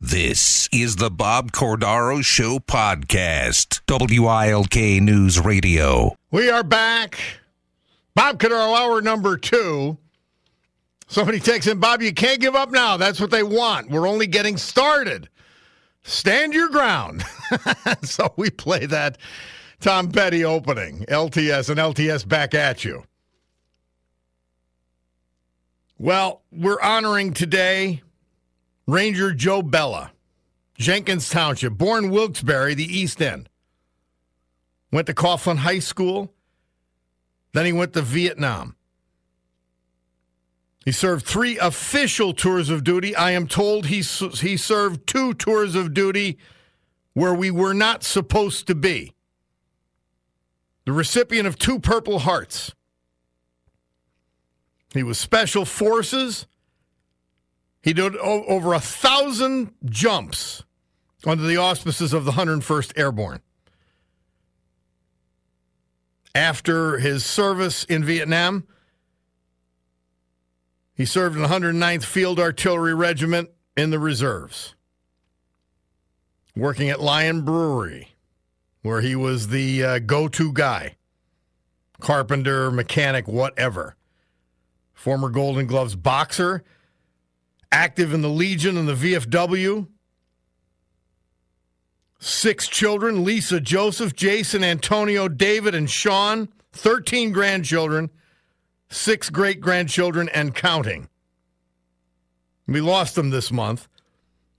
This is the Bob Cordaro Show podcast. WILK News Radio. We are back. Bob Cordaro, hour number two. Somebody takes in, Bob, you can't give up now. That's what they want. We're only getting started. Stand your ground. so we play that Tom Petty opening, LTS, and LTS back at you. Well, we're honoring today Ranger Joe Bella, Jenkins Township, born Wilkes-Barre, the East End. Went to Coughlin High School. Then he went to Vietnam. He served three official tours of duty. I am told he, he served two tours of duty where we were not supposed to be. The recipient of two Purple Hearts. He was Special Forces. He did over a thousand jumps under the auspices of the 101st Airborne. After his service in Vietnam, he served in the 109th Field Artillery Regiment in the reserves, working at Lion Brewery, where he was the uh, go to guy carpenter, mechanic, whatever. Former Golden Gloves boxer, active in the Legion and the VFW. Six children Lisa, Joseph, Jason, Antonio, David, and Sean. 13 grandchildren, six great grandchildren, and counting. We lost them this month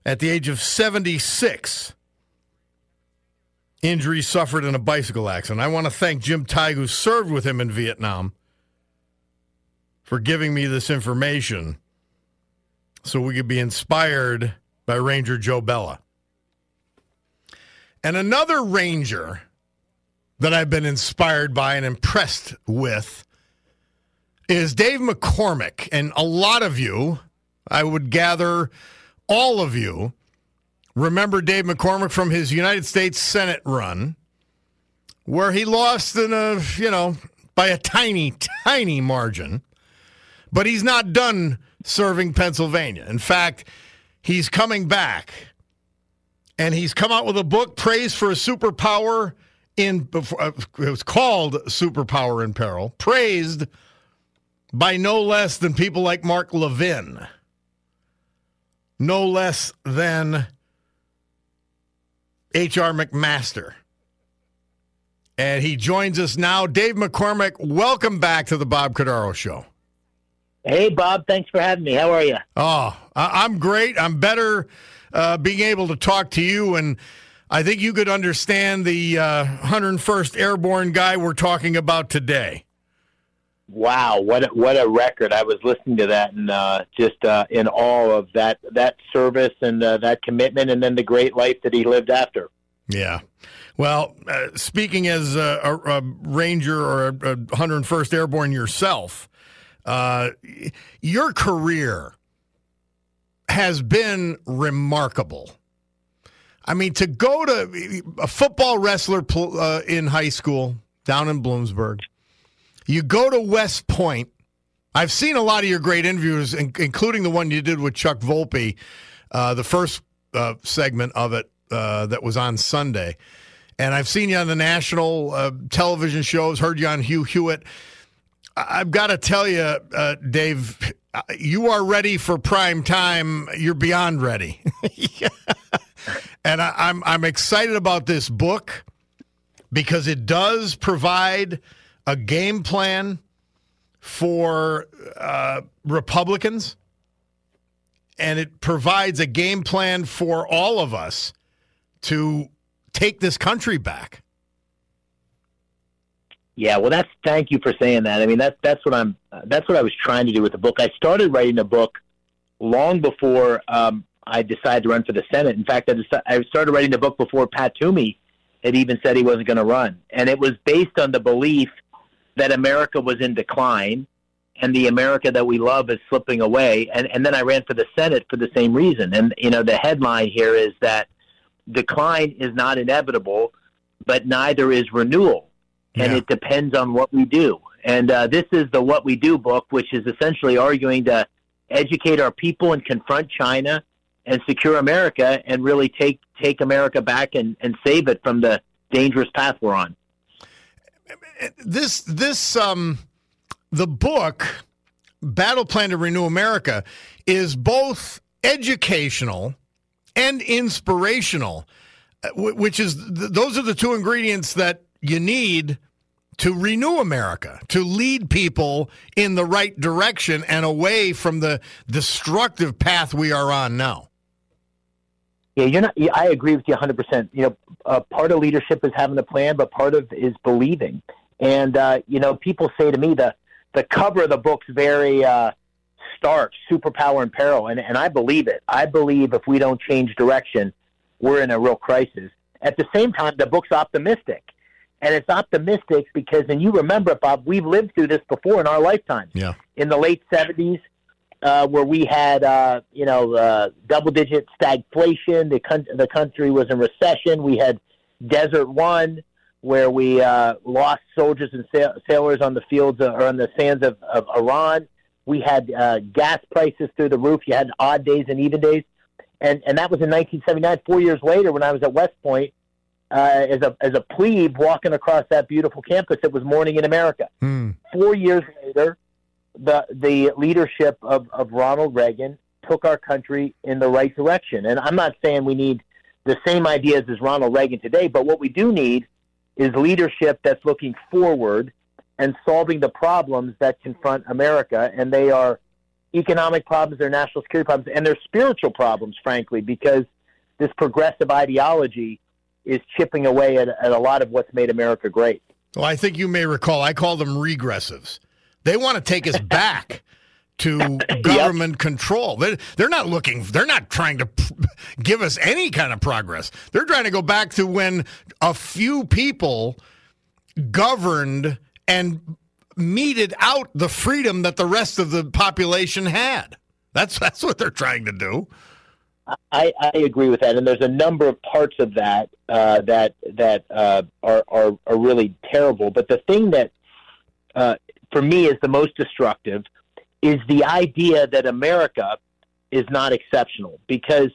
at the age of 76. Injuries suffered in a bicycle accident. I want to thank Jim Tig, who served with him in Vietnam, for giving me this information so we could be inspired by Ranger Joe Bella. And another Ranger that I've been inspired by and impressed with is Dave McCormick. And a lot of you, I would gather all of you, remember Dave McCormick from his United States Senate run, where he lost in a, you know, by a tiny, tiny margin. But he's not done serving Pennsylvania. In fact, he's coming back. And he's come out with a book, Praise for a Superpower in uh, it was called Superpower in Peril, praised by no less than people like Mark Levin. No less than H.R. McMaster. And he joins us now. Dave McCormick, welcome back to the Bob Cordaro Show. Hey, Bob. Thanks for having me. How are you? Oh, I'm great. I'm better uh, being able to talk to you, and I think you could understand the uh, 101st Airborne guy we're talking about today. Wow, what a, what a record! I was listening to that and uh, just uh, in awe of that that service and uh, that commitment, and then the great life that he lived after. Yeah. Well, uh, speaking as a, a, a ranger or a, a 101st Airborne yourself, uh, your career has been remarkable. I mean, to go to a football wrestler uh, in high school down in Bloomsburg, you go to West Point. I've seen a lot of your great interviews, including the one you did with Chuck Volpe, uh, the first uh, segment of it uh, that was on Sunday. And I've seen you on the national uh, television shows, heard you on Hugh Hewitt. I've got to tell you, uh, Dave, you are ready for prime time. You're beyond ready. And I, I'm I'm excited about this book because it does provide a game plan for uh, Republicans, and it provides a game plan for all of us to take this country back. Yeah, well, that's thank you for saying that. I mean, that's that's what I'm uh, that's what I was trying to do with the book. I started writing the book long before um, I decided to run for the Senate. In fact, I, decided, I started writing the book before Pat Toomey had even said he wasn't going to run, and it was based on the belief that America was in decline and the America that we love is slipping away. And and then I ran for the Senate for the same reason. And you know, the headline here is that decline is not inevitable, but neither is renewal and Yeah. it depends on what we do. And uh, this is the What We Do book, which is essentially arguing to educate our people and confront China and secure America and really take take America back and, and save it from the dangerous path we're on. this this um the book battle plan to renew america is both educational and inspirational uh, which is those are the two ingredients that you need to renew america to lead people in the right direction and away from the destructive path we are on now Yeah, you're not. I agree with you 100. percent You know, uh, part of leadership is having a plan, but part of is believing. And uh, you know, people say to me the the cover of the book's very uh, stark, superpower in peril, and and I believe it. I believe if we don't change direction, we're in a real crisis. At the same time, the book's optimistic, and it's optimistic because, and you remember, Bob, we've lived through this before in our lifetime yeah. In the late 70s uh, where we had uh, you know uh, double digit stagflation. The coun- the country was in recession. We had desert one where we uh, lost soldiers and sa- sailors on the fields uh, or on the sands of, of Iran. We had uh, gas prices through the roof. You had odd days and even days. And and that was in 1979 4 years later when I was at West Point uh, as a as a plebe walking across that beautiful campus it was morning in America Hmm. 4 years later the the leadership of, of Ronald Reagan took our country in the right direction. And I'm not saying we need the same ideas as Ronald Reagan today, but what we do need is leadership that's looking forward and solving the problems that confront America. And they are economic problems, they're national security problems, and they're spiritual problems, frankly, because this progressive ideology is chipping away at, at a lot of what's made America great. Well, I think you may recall I call them regressives. They want to take us back to government control. They're, they're not looking, they're not trying to p- give us any kind of progress. They're trying to go back to when a few people governed and meted out the freedom that the rest of the population had. That's that's what they're trying to do. I, I agree with that, and there's a number of parts of that uh, that that uh, are, are are really terrible. But the thing that, uh, for me, is the most destructive is the idea that America is not exceptional because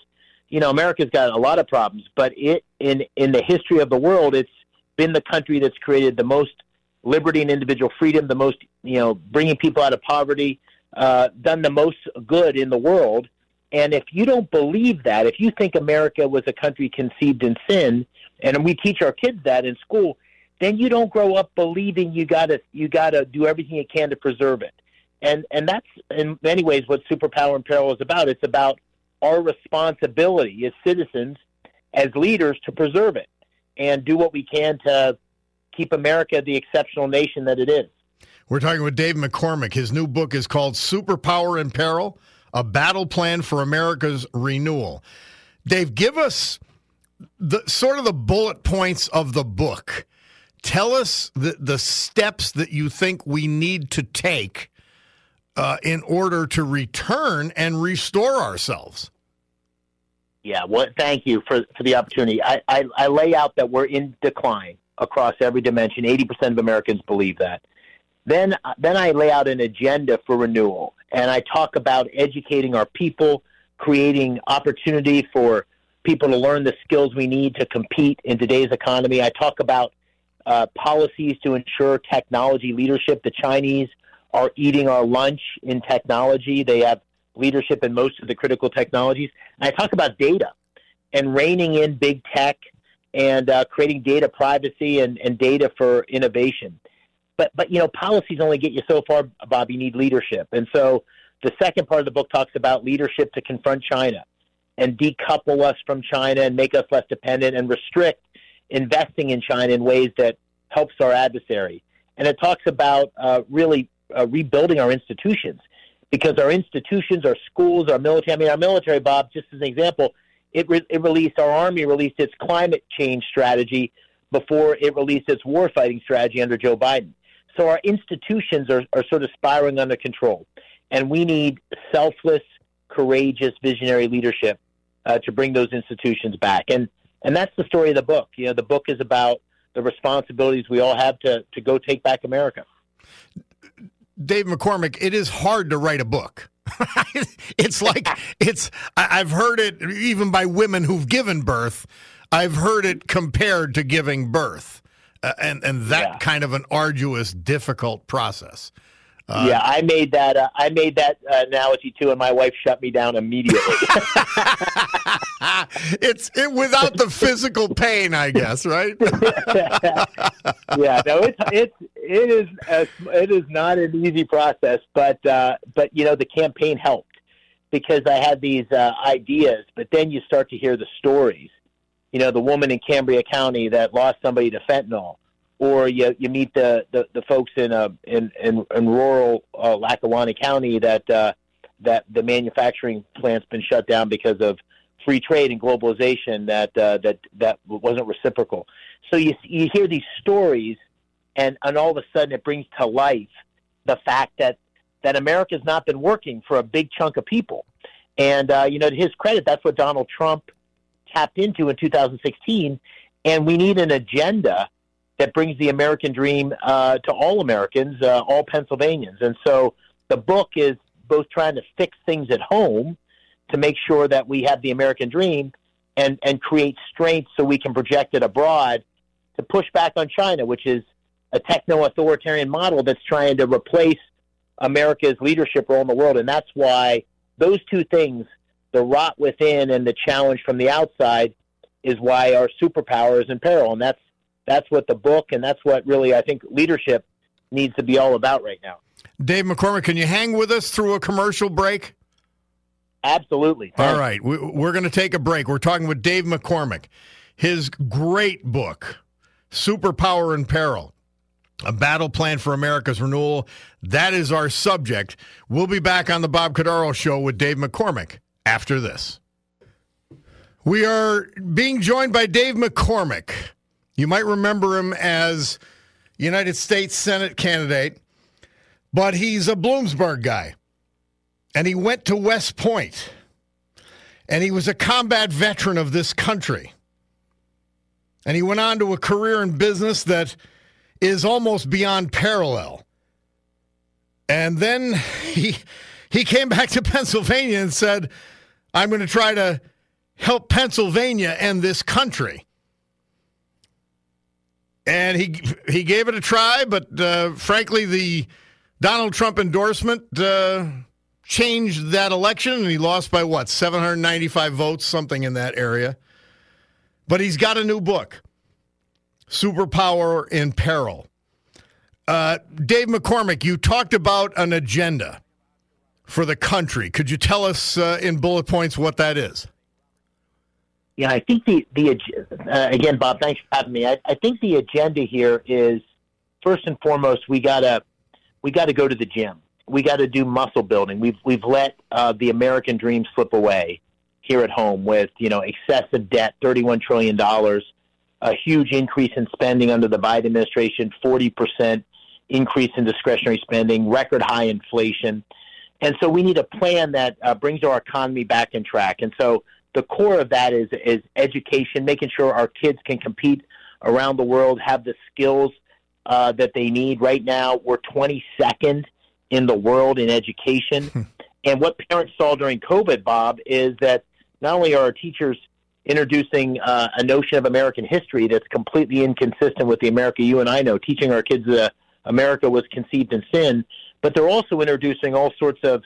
you know America's got a lot of problems, but it in in the history of the world, it's been the country that's created the most liberty and individual freedom, the most you know bringing people out of poverty, uh, done the most good in the world. And if you don't believe that, if you think America was a country conceived in sin, and we teach our kids that in school, then you don't grow up believing you gotta you gotta do everything you can to preserve it. And and that's in many ways what superpower and peril is about. It's about our responsibility as citizens, as leaders, to preserve it and do what we can to keep America the exceptional nation that it is. We're talking with Dave McCormick. His new book is called Superpower in Peril A Battle Plan for America's Renewal. Dave, give us the sort of the bullet points of the book. Tell us the, the steps that you think we need to take uh, in order to return and restore ourselves. Yeah, well, thank you for, for the opportunity. I, I, I lay out that we're in decline across every dimension. 80% of Americans believe that. Then, then I lay out an agenda for renewal, and I talk about educating our people, creating opportunity for people to learn the skills we need to compete in today's economy. I talk about uh, policies to ensure technology leadership. The Chinese are eating our lunch in technology. They have leadership in most of the critical technologies. And I talk about data and reining in big tech and uh, creating data privacy and, and data for innovation. But but you know policies only get you so far, Bob. You need leadership, and so the second part of the book talks about leadership to confront China and decouple us from China and make us less dependent and restrict investing in China in ways that helps our adversary. And it talks about uh, really uh, rebuilding our institutions because our institutions, our schools, our military. I mean, our military, Bob, just as an example, it, re- it released our army released its climate change strategy before it released its war fighting strategy under Joe Biden. So our institutions are, are sort of spiraling under control, and we need selfless, courageous, visionary leadership uh, to bring those institutions back. And and that's the story of the book. You know, the book is about the responsibilities we all have to to go take back America. Dave McCormick, it is hard to write a book. it's like it's I've heard it even by women who've given birth. I've heard it compared to giving birth. Uh, and and that yeah. kind of an arduous, difficult process. Uh, yeah, I made that. Uh, I made that analogy too, and my wife shut me down immediately. it's it, without the physical pain, I guess, right? yeah, no, it's it's it is a, it is not an easy process, but uh, but you know the campaign helped because I had these uh, ideas, but then you start to hear the stories. You know, the woman in Cambria County that lost somebody to fentanyl or you you meet the the, the folks in uh in in, in rural uh, Lackawanna County that uh, that the manufacturing plant's been shut down because of free trade and globalization that uh, that that wasn't reciprocal. So you you hear these stories, and and all of a sudden it brings to life the fact that that America's not been working for a big chunk of people. And uh, you know, to his credit, that's what Donald Trump tapped into in 2016. And we need an agenda that brings the American dream uh, to all Americans, uh, all Pennsylvanians. And so the book is both trying to fix things at home to make sure that we have the American dream and, and create strength so we can project it abroad to push back on China, which is a techno authoritarian model that's trying to replace America's leadership role in the world. And that's why those two things, the rot within and the challenge from the outside, is why our superpower is in peril. And that's that's what the book and that's what really I think leadership needs to be all about right now. Dave McCormick, can you hang with us through a commercial break? Absolutely. All right. We, are going to take a break. We're talking with Dave McCormick. His great book, Superpower in Peril a battle plan for America's renewal. That is our subject. We'll be back on the Bob Cordaro Show with Dave McCormick after this. We are being joined by Dave McCormick. You might remember him as United States Senate candidate, but he's a Bloomsburg guy. And he went to West Point. And he was a combat veteran of this country. And he went on to a career in business that is almost beyond parallel. And then he he came back to Pennsylvania and said, "I'm going to try to help Pennsylvania and this country." and he he gave it a try, but uh, frankly, the Donald Trump endorsement uh, changed that election, and he lost by what 795 votes, something in that area. But he's got a new book, Superpower in Peril. Uh, Dave McCormick, you talked about an agenda for the country. Could you tell us uh, in bullet points what that is? Yeah, I think the the uh, again, Bob, thanks for having me. I, I think the agenda here is first and foremost we gotta we gotta go to the gym. We got to do muscle building. We've we've let uh, the American dream slip away here at home with you know excessive debt, thirty one trillion dollars, a huge increase in spending under the Biden administration, forty percent increase in discretionary spending, record high inflation, and so we need a plan that uh, brings our economy back in track. And so the core of that is is education, making sure our kids can compete around the world, have the skills uh, that they need. Right now, we're 22nd in the world in education, and what parents saw during COVID, Bob, is that not only are our teachers introducing uh, a notion of American history that's completely inconsistent with the America you and I know, teaching our kids that America was conceived in sin, but they're also introducing all sorts of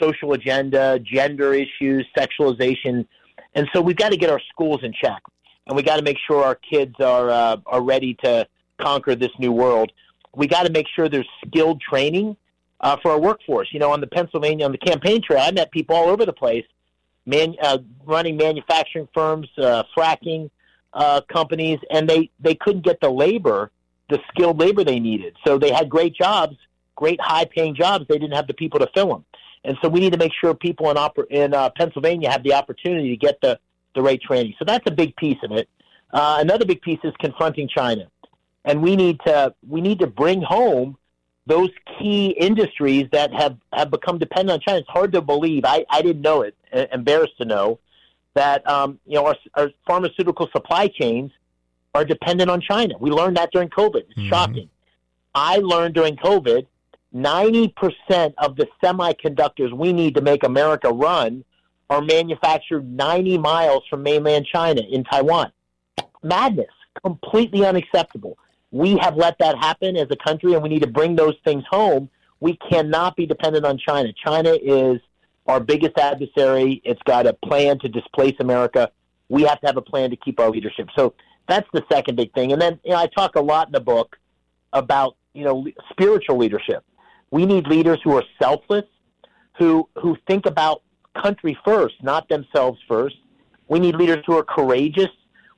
social agenda, gender issues, sexualization, And so we've got to get our schools in check, and we got to make sure our kids are uh, are ready to conquer this new world. We got to make sure there's skilled training uh, for our workforce. You know, on the Pennsylvania on the campaign trail, I met people all over the place, man, uh, running manufacturing firms, uh, fracking uh, companies, and they they couldn't get the labor, the skilled labor they needed. So they had great jobs, great high paying jobs. They didn't have the people to fill them. And so we need to make sure people in oper- in uh, Pennsylvania have the opportunity to get the the right training. So that's a big piece of it. Uh, another big piece is confronting China, and we need to we need to bring home those key industries that have have become dependent on China. It's hard to believe. I I didn't know it. Embarrassed to know that um, you know our, our pharmaceutical supply chains are dependent on China. We learned that during COVID. It's mm-hmm. shocking. I learned during COVID 90% of the semiconductors we need to make America run are manufactured 90 miles from mainland China in Taiwan. Madness, completely unacceptable. We have let that happen as a country, and we need to bring those things home. We cannot be dependent on China. China is our biggest adversary. It's got a plan to displace America. We have to have a plan to keep our leadership. So that's the second big thing. And then you know, I talk a lot in the book about you know spiritual leadership. We need leaders who are selfless, who who think about country first, not themselves first. We need leaders who are courageous,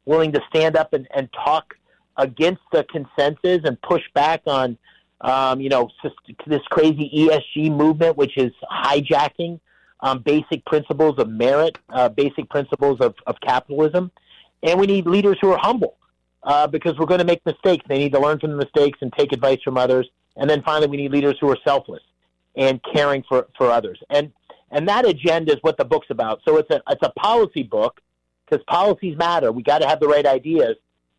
willing to stand up and, and talk against the consensus and push back on, um, you know, this crazy ESG movement, which is hijacking um, basic principles of merit, uh, basic principles of, of capitalism. And we need leaders who are humble uh, because we're going to make mistakes. They need to learn from the mistakes and take advice from others. And then finally, we need leaders who are selfless and caring for, for others. And and that agenda is what the book's about. So it's a it's a policy book because policies matter. We got to have the right ideas,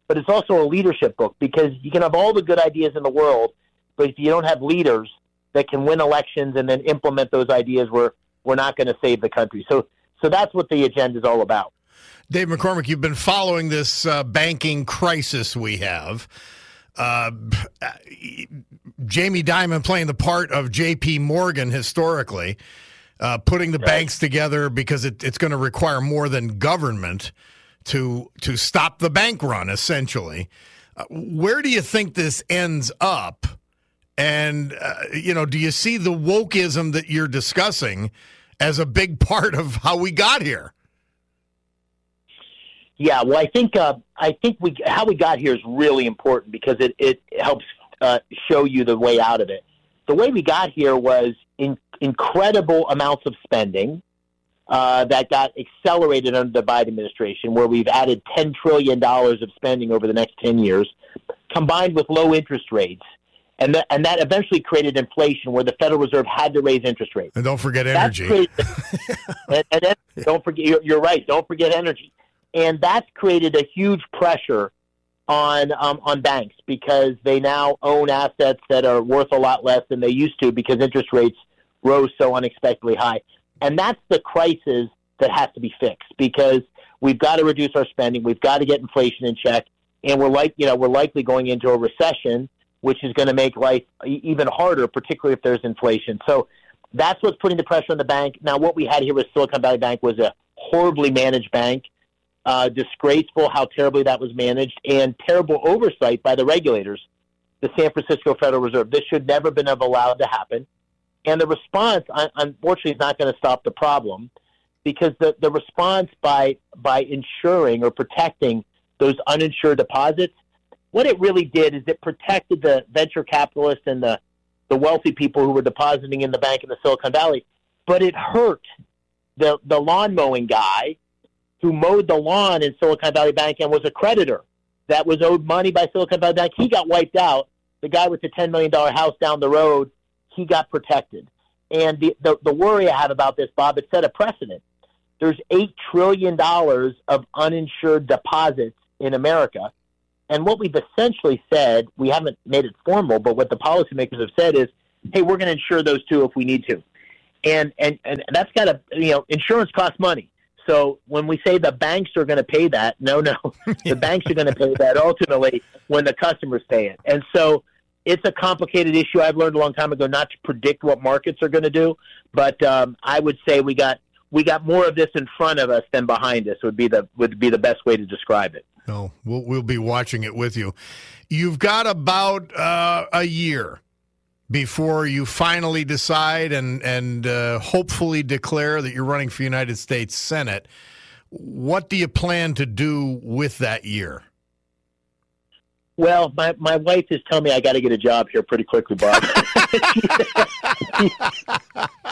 but it's also a leadership book because you can have all the good ideas in the world, but if you don't have leaders that can win elections and then implement those ideas, we're we're not going to save the country. So so that's what the agenda is all about. Dave McCormick, you've been following this uh, banking crisis we have. Uh, Jamie Dimon playing the part of J.P. Morgan historically, uh, putting the right. banks together because it, it's going to require more than government to to stop the bank run. Essentially, uh, where do you think this ends up? And uh, you know, do you see the wokeism that you're discussing as a big part of how we got here? Yeah, well, I think uh, I think we how we got here is really important because it it helps uh, show you the way out of it. The way we got here was in incredible amounts of spending uh, that got accelerated under the Biden administration, where we've added ten trillion dollars of spending over the next ten years, combined with low interest rates. And, that and that eventually created inflation where the Federal Reserve had to raise interest rates. And don't forget energy. Created, and, and don't forget, you're, you're right, don't forget energy and that's created a huge pressure on um, on banks because they now own assets that are worth a lot less than they used to because interest rates rose so unexpectedly high, and that's the crisis that has to be fixed because we've got to reduce our spending, we've got to get inflation in check, and we're like you know we're likely going into a recession, which is going to make life even harder, particularly if there's inflation. So that's what's putting the pressure on the bank. Now, what we had here with Silicon Valley Bank was a horribly managed bank uh, disgraceful how terribly that was managed, and terrible oversight by the regulators, the San Francisco Federal Reserve. This should never have been have allowed to happen. And the response, unfortunately, is not going to stop the problem because the, the response by by insuring or protecting those uninsured deposits, what it really did is it protected the venture capitalists and the, the wealthy people who were depositing in the bank in the Silicon Valley, but it hurt the the lawn mowing guy who mowed the lawn in Silicon Valley Bank and was a creditor that was owed money by Silicon Valley Bank. He got wiped out. The guy with the $10 million house down the road, he got protected. And the, the, the worry I have about this, Bob, it set a precedent. There's $8 trillion of uninsured deposits in America. And what we've essentially said, we haven't made it formal, but what the policymakers have said is, hey, we're going to insure those too if we need to. And, and, and that's got to, you know, insurance costs money. So when we say the banks are going to pay that, no, no, the banks are going to pay that ultimately when the customers pay it. And so it's a complicated issue. I've learned a long time ago not to predict what markets are going to do, but um, I would say we got we got more of this in front of us than behind us. Would be the would be the best way to describe it. No, we'll we'll be watching it with you. You've got about uh, a year before you finally decide and and uh, hopefully declare that you're running for United States Senate. What do you plan to do with that year? Well, my, my wife is telling me I got to get a job here pretty quickly, Bob.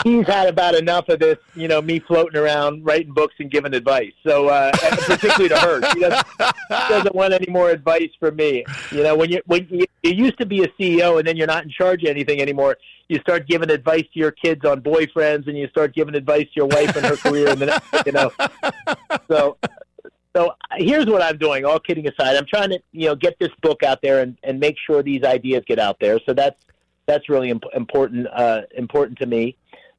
He's had about enough of this, you know, me floating around writing books and giving advice. So, uh, particularly to her, she doesn't, doesn't want any more advice from me. You know, when you when you, you used to be a CEO and then you're not in charge of anything anymore, you start giving advice to your kids on boyfriends, and you start giving advice to your wife and her career, and then you know. So so here's what I'm doing. All kidding aside, I'm trying to you know get this book out there and, and make sure these ideas get out there. So that's that's really imp- important uh, important to me.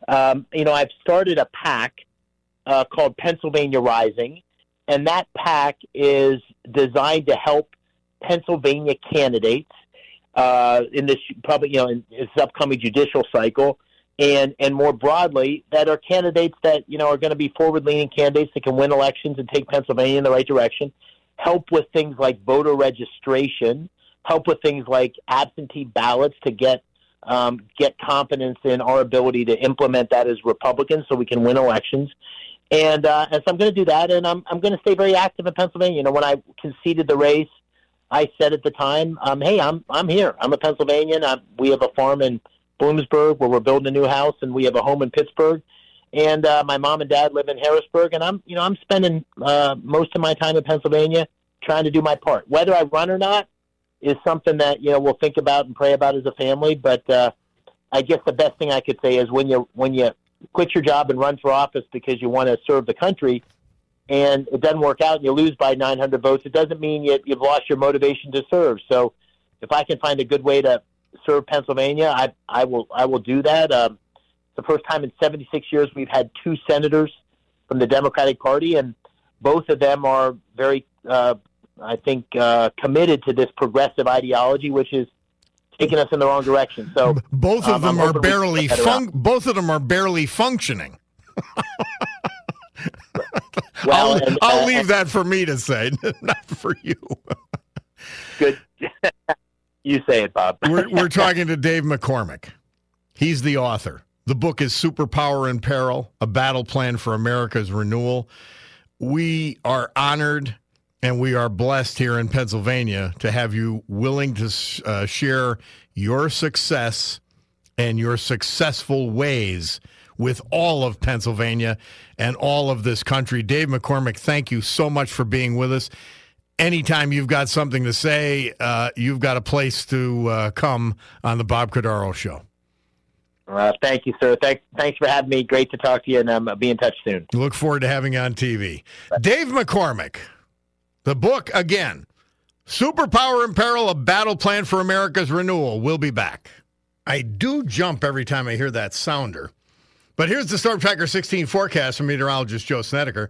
Um, you know, I've started a PAC uh, called Pennsylvania Rising, and that PAC is designed to help Pennsylvania candidates uh, in this probably you know in this upcoming judicial cycle and and more broadly that are candidates that you know are going to be forward leaning candidates that can win elections and take Pennsylvania in the right direction. Help with things like voter registration. Help with things like absentee ballots to get um, get confidence in our ability to implement that as Republicans so we can win elections. And, uh, and so I'm going to do that and I'm I'm going to stay very active in Pennsylvania. You know when I conceded the race I said at the time um, hey I'm I'm here. I'm a Pennsylvanian. I'm, we have a farm in Bloomsburg, where we're building a new house, and we have a home in Pittsburgh. And uh, my mom and dad live in Harrisburg, and I'm, you know, I'm spending uh, most of my time in Pennsylvania trying to do my part. Whether I run or not is something that you know we'll think about and pray about as a family. But uh, I guess the best thing I could say is when you when you quit your job and run for office because you want to serve the country, and it doesn't work out and you lose by 900 votes, it doesn't mean you, you've lost your motivation to serve. So if I can find a good way to serve Pennsylvania, I I will I will do that. Um, it's the first time in 76 years we've had two senators from the Democratic Party, and both of them are very, uh, I think, uh, committed to this progressive ideology, which is taking us in the wrong direction. So both of um, them are barely fun- both of them are barely functioning. well, I'll, and, I'll uh, leave that for me to say, not for you. good. You say it, Bob. we're, we're talking to Dave McCormick. He's the author. The book is Superpower in Peril A Battle Plan for America's Renewal. We are honored and we are blessed here in Pennsylvania to have you willing to uh, share your success and your successful ways with all of Pennsylvania and all of this country. Dave McCormick, thank you so much for being with us anytime you've got something to say, uh, you've got a place to uh, come on the Bob Cordaro Show. Uh, thank you, sir. Thanks, thanks for having me. Great to talk to you, and um, I'll be in touch soon. Look forward to having you on TV. Dave McCormick, the book again, Superpower in Peril, a battle plan for America's renewal. We'll be back. I do jump every time I hear that sounder. But here's the Storm Tracker 16 forecast from meteorologist Joe Snedeker.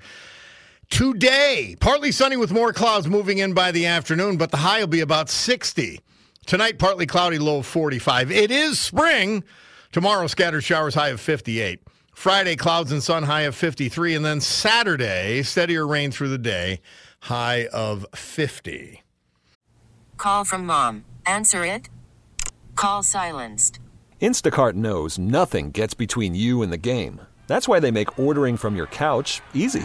Today, partly sunny with more clouds moving in by the afternoon, but the high will be about 60. Tonight, partly cloudy, low of 45. It is spring. Tomorrow, scattered showers, high of 58. Friday, clouds and sun, high of 53. And then Saturday, steadier rain through the day, high of 50. Call from mom. Answer it. Call silenced. Instacart knows nothing gets between you and the game. That's why they make ordering from your couch easy.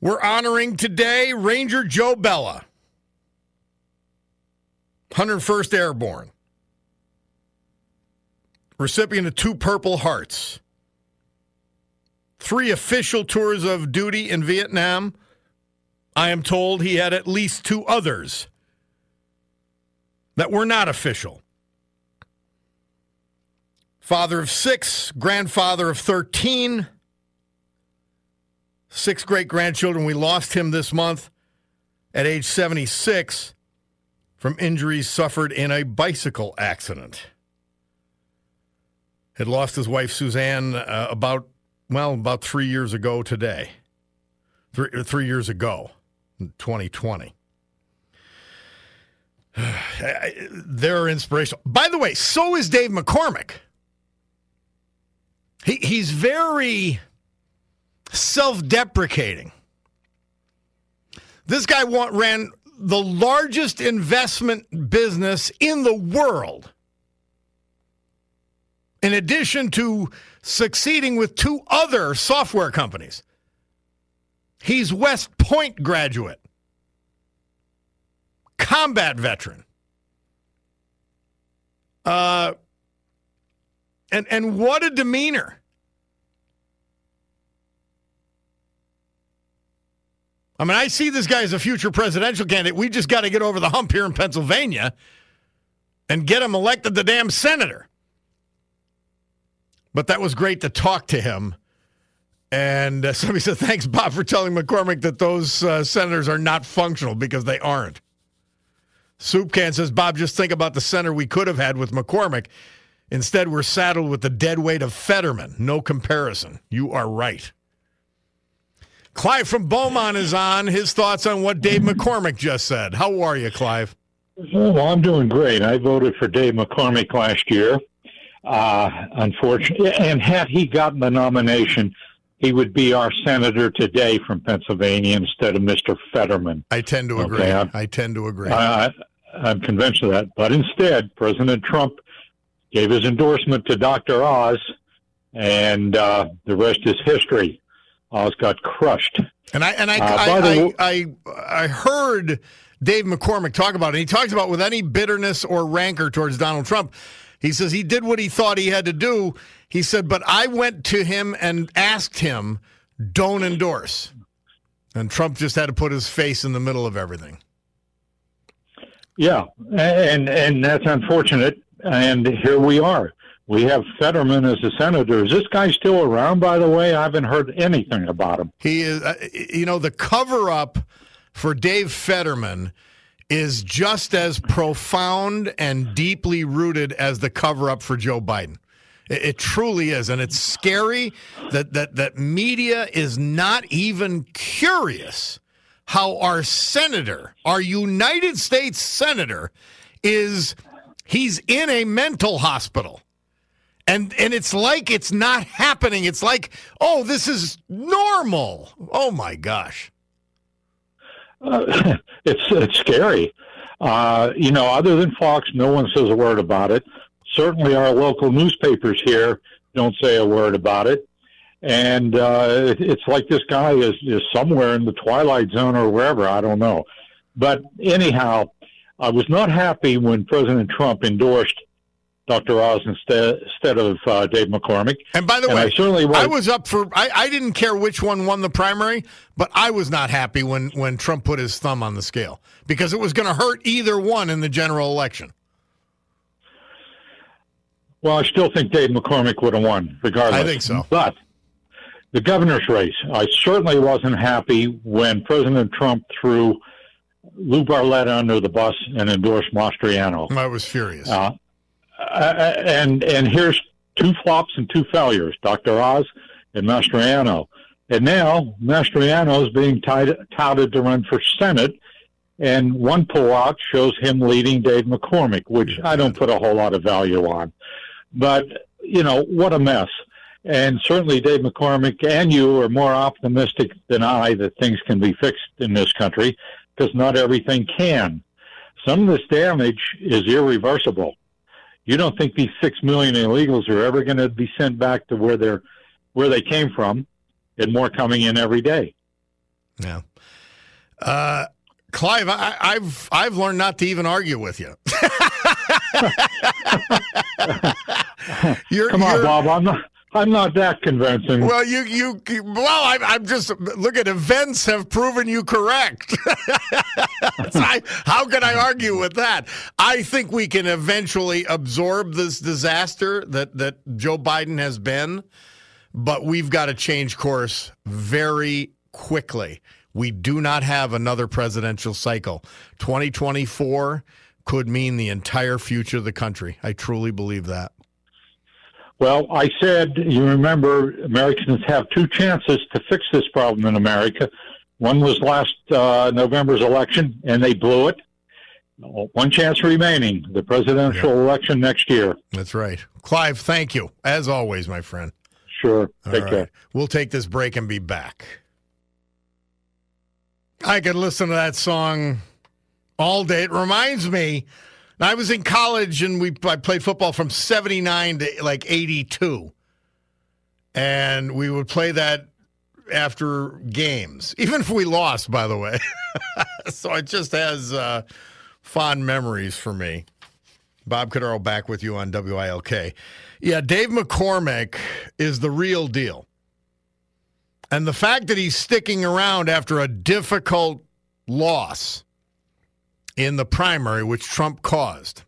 We're honoring today Ranger Joe Bella, 101st Airborne, recipient of two Purple Hearts, three official tours of duty in Vietnam. I am told he had at least two others that were not official. Father of six, grandfather of 13 six great grandchildren. We lost him this month at age 76 from injuries suffered in a bicycle accident. Had lost his wife Suzanne uh, about well about three years ago today. Three, three years ago, 2020. They're inspirational. By the way, so is Dave McCormick. He, he's very self deprecating. This guy want, ran the largest investment business in the world. In addition to succeeding with two other software companies, he's West Point graduate, combat veteran. Uh, and and what a demeanor. I mean, I see this guy as a future presidential candidate. We just got to get over the hump here in Pennsylvania and get him elected the damn senator. But that was great to talk to him. And uh, somebody said, thanks, Bob, for telling McCormick that those uh, senators are not functional because they aren't. Soup Can says, Bob, just think about the center we could have had with McCormick. Instead, we're saddled with the dead weight of Fetterman. No comparison. You are right. Clive from Beaumont is on. His thoughts on what Dave McCormick just said. How are you, Clive? Well, I'm doing great. I voted for Dave McCormick last year. Uh, unfortunately, and had he gotten the nomination, he would be our senator today from Pennsylvania instead of Mr. Fetterman. I tend to agree. Okay, I tend to agree. I, I'm convinced of that. But instead, President Trump gave his endorsement to Dr. Oz, and uh, the rest is history. Oz got crushed. And I and I uh, I, I, I, I heard Dave McCormick talk about it. He talks about with any bitterness or rancor towards Donald Trump. He says he did what he thought he had to do. He said, but I went to him and asked him, don't endorse. And Trump just had to put his face in the middle of everything. Yeah, and and that's unfortunate. And here we are. We have Fetterman as a senator. Is this guy still around, by the way? I haven't heard anything about him. He is, uh, you know, the cover up for Dave Fetterman is just as profound and deeply rooted as the cover up for Joe Biden. It, it, truly is. And it's scary that, that, that media is not even curious how our senator, our United States senator, is he's in a mental hospital and and it's like it's not happening. It's like, oh, this is normal. Oh my gosh, uh, it's it's scary. Uh, you know, other than Fox, no one says a word about it. Certainly, our local newspapers here don't say a word about it. And uh, it's like this guy is, is somewhere in the twilight zone or wherever. I don't know. But anyhow, I was not happy when President Trump endorsed Dr. Oz instead instead of uh, Dave McCormick. And by the and way, I certainly was, I was up for. I, I didn't care which one won the primary, but I was not happy when when Trump put his thumb on the scale because it was going to hurt either one in the general election. Well, I still think Dave McCormick would have won, regardless. I think so. But the governor's race, I certainly wasn't happy when President Trump threw Lou Barletta under the bus and endorsed Mastriano. I was furious. Uh, uh, and and here's two flops and two failures: Dr. Oz and Mastriano. And now Mastriano is being tied, touted to run for Senate, and one pullout shows him leading Dave McCormick, which I don't put a whole lot of value on. But, you know, what a mess. And certainly Dave McCormick and you are more optimistic than I that things can be fixed in this country because not everything can. Some of this damage is irreversible. You don't think these six million illegals are ever going to be sent back to where they're where they came from, and more coming in every day. Yeah. Uh, Clive, I, I've I've learned not to even argue with you. Come on, Bob. I'm not. I'm not that convincing. Well, you, you, well, I'm, I'm just look at events have proven you correct. I, how can I argue with that? I think we can eventually absorb this disaster that that Joe Biden has been, but we've got to change course very quickly. We do not have another presidential cycle. 2024 could mean the entire future of the country. I truly believe that. Well, I said, you remember, Americans have two chances to fix this problem in America. One was last uh, November's election, and they blew it. One chance remaining the presidential yeah. election next year. That's right. Clive, thank you, as always, my friend. Sure. Take right. care. We'll take this break and be back. I could listen to that song all day. It reminds me I was in college and we I played football from 79 to like 82. And we would play that after games, even if we lost, by the way. so it just has uh, fond memories for me. Bob Cordaro back with you on WILK. Yeah, Dave McCormick is the real deal. And the fact that he's sticking around after a difficult loss in the primary, which Trump caused.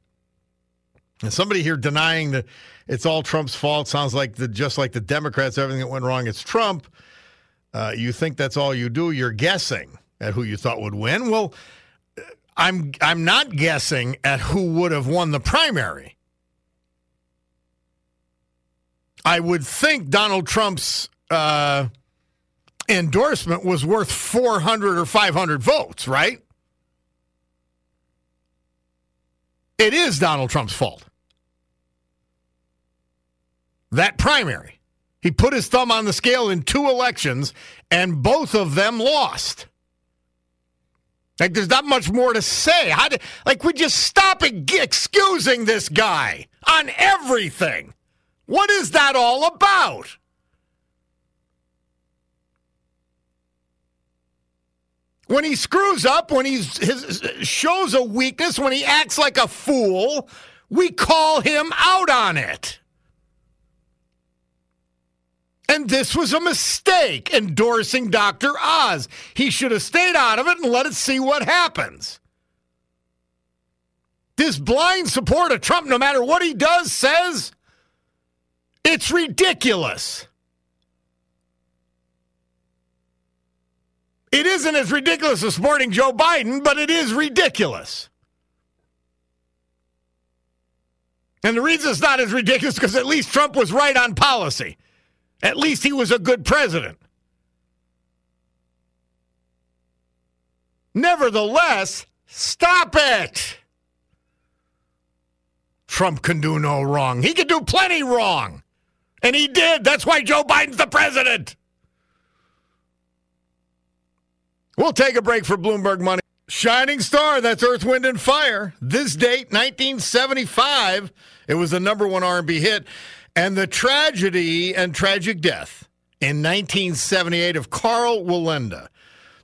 And somebody here denying that it's all Trump's fault sounds like the just like the Democrats, everything that went wrong, it's Trump. Uh, you think that's all you do? You're guessing at who you thought would win. Well, I'm I'm not guessing at who would have won the primary. I would think Donald Trump's uh, endorsement was worth 400 or 500 votes, right? It is Donald Trump's fault. That primary. He put his thumb on the scale in two elections, and both of them lost. Like, there's not much more to say. How do, like, we just stop excusing this guy on everything. What is that all about? When he screws up, when he shows a weakness, when he acts like a fool, we call him out on it. And this was a mistake endorsing Dr. Oz. He should have stayed out of it and let it see what happens. This blind support of Trump, no matter what he does, says it's ridiculous. It isn't as ridiculous as supporting Joe Biden, but it is ridiculous. And the reason it's not as ridiculous because at least Trump was right on policy. At least he was a good president. Nevertheless, stop it. Trump can do no wrong. He can do plenty wrong. And he did. That's why Joe Biden's the president. We'll take a break for Bloomberg Money. Shining Star, that's Earth, Wind, and Fire. This date, 1975, it was the number one R&B hit. And the tragedy and tragic death in 1978 of Karl Wallenda,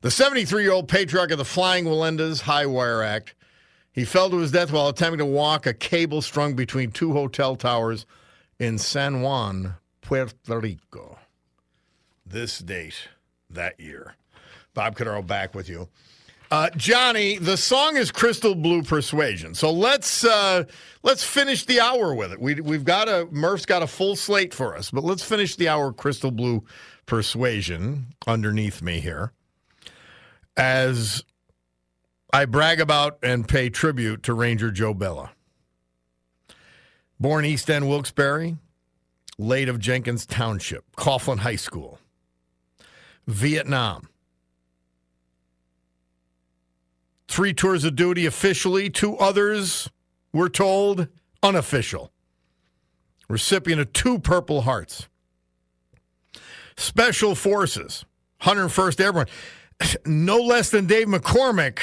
the 73-year-old patriarch of the Flying Wallendas High Wire Act. He fell to his death while attempting to walk a cable strung between two hotel towers in San Juan, Puerto Rico. This date, that year. Bob Cordaro back with you. Uh, Johnny, the song is Crystal Blue Persuasion. So let's uh, let's finish the hour with it. We we've got a Murph's got a full slate for us, but let's finish the hour Crystal Blue Persuasion underneath me here. As I brag about and pay tribute to Ranger Joe Bella. Born East End Wilkes-Barre, late of Jenkins Township, Coughlin High School. Vietnam. Three tours of duty officially, two others, we're told, unofficial. Recipient of two Purple Hearts. Special Forces, 101st Airborne. No less than Dave McCormick.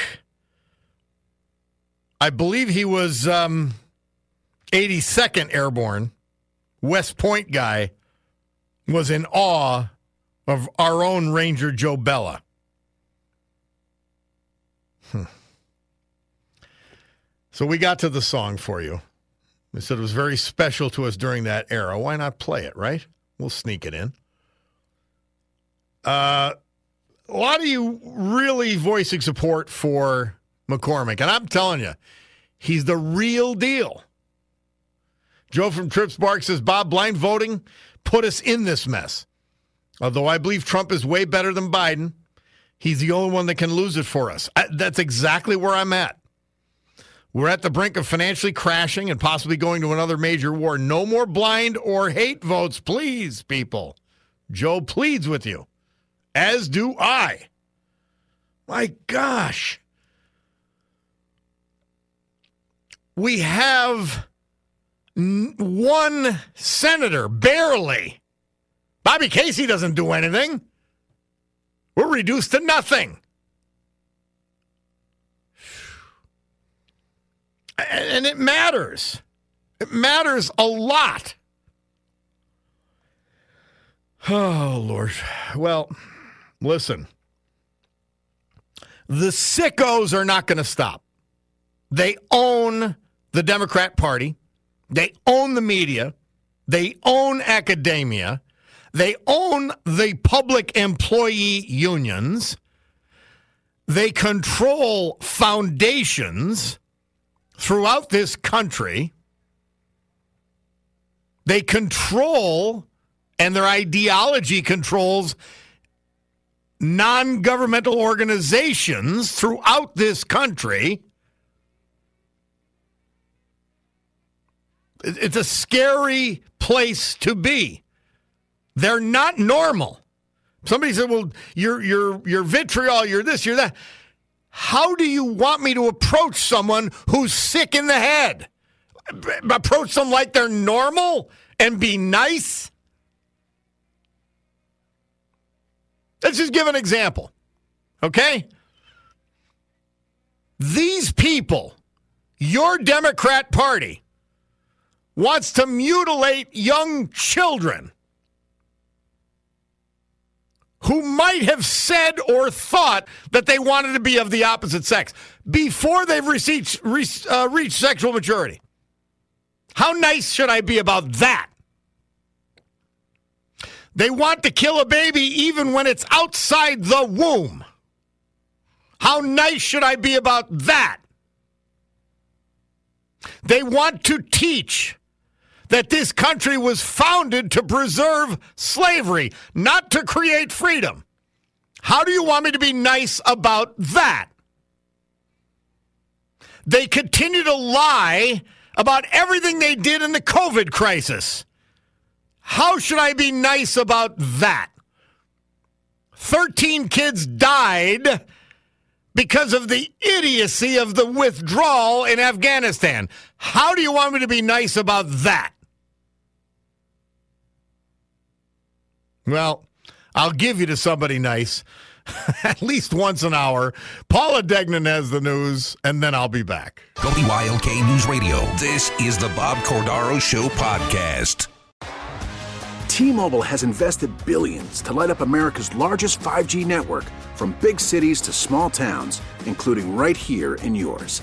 I believe he was um, 82nd Airborne, West Point guy, was in awe of our own Ranger Joe Bella. So we got to the song for you. We said it was very special to us during that era. Why not play it, right? We'll sneak it in. Uh, a lot of you really voicing support for McCormick, and I'm telling you, he's the real deal. Joe from Tripp Park says Bob blind voting put us in this mess. Although I believe Trump is way better than Biden, he's the only one that can lose it for us. I, that's exactly where I'm at. We're at the brink of financially crashing and possibly going to another major war. No more blind or hate votes, please, people. Joe pleads with you, as do I. My gosh. We have one senator, barely. Bobby Casey doesn't do anything. We're reduced to nothing. And it matters. It matters a lot. Oh, Lord. Well, listen. The sickos are not going to stop. They own the Democrat Party. They own the media. They own academia. They own the public employee unions. They control foundations throughout this country. They control, and their ideology controls non governmental organizations throughout this country. It's a scary place to be. They're not normal. Somebody said, "Well, you're you're you're vitriol, you're this, you're that." How do you want me to approach someone who's sick in the head? Approach them like they're normal and be nice? Let's just give an example. Okay? These people, your Democrat Party, wants to mutilate young children who might have said or thought that they wanted to be of the opposite sex before they've reached, uh, reached sexual maturity. How nice should I be about that? They want to kill a baby even when it's outside the womb. How nice should I be about that? They want to teach that this country was founded to preserve slavery, not to create freedom. How do you want me to be nice about that? They continue to lie about everything they did in the COVID crisis. How should I be nice about that? 13 kids died because of the idiocy of the withdrawal in Afghanistan. How do you want me to be nice about that? Well, I'll give you to somebody nice at least once an hour. Paula Degnan has the news, and then I'll be back. WILK News Radio. This is the Bob Cordaro Show podcast. T-Mobile has invested billions to light up America's largest 5G network from big cities to small towns, including right here in yours.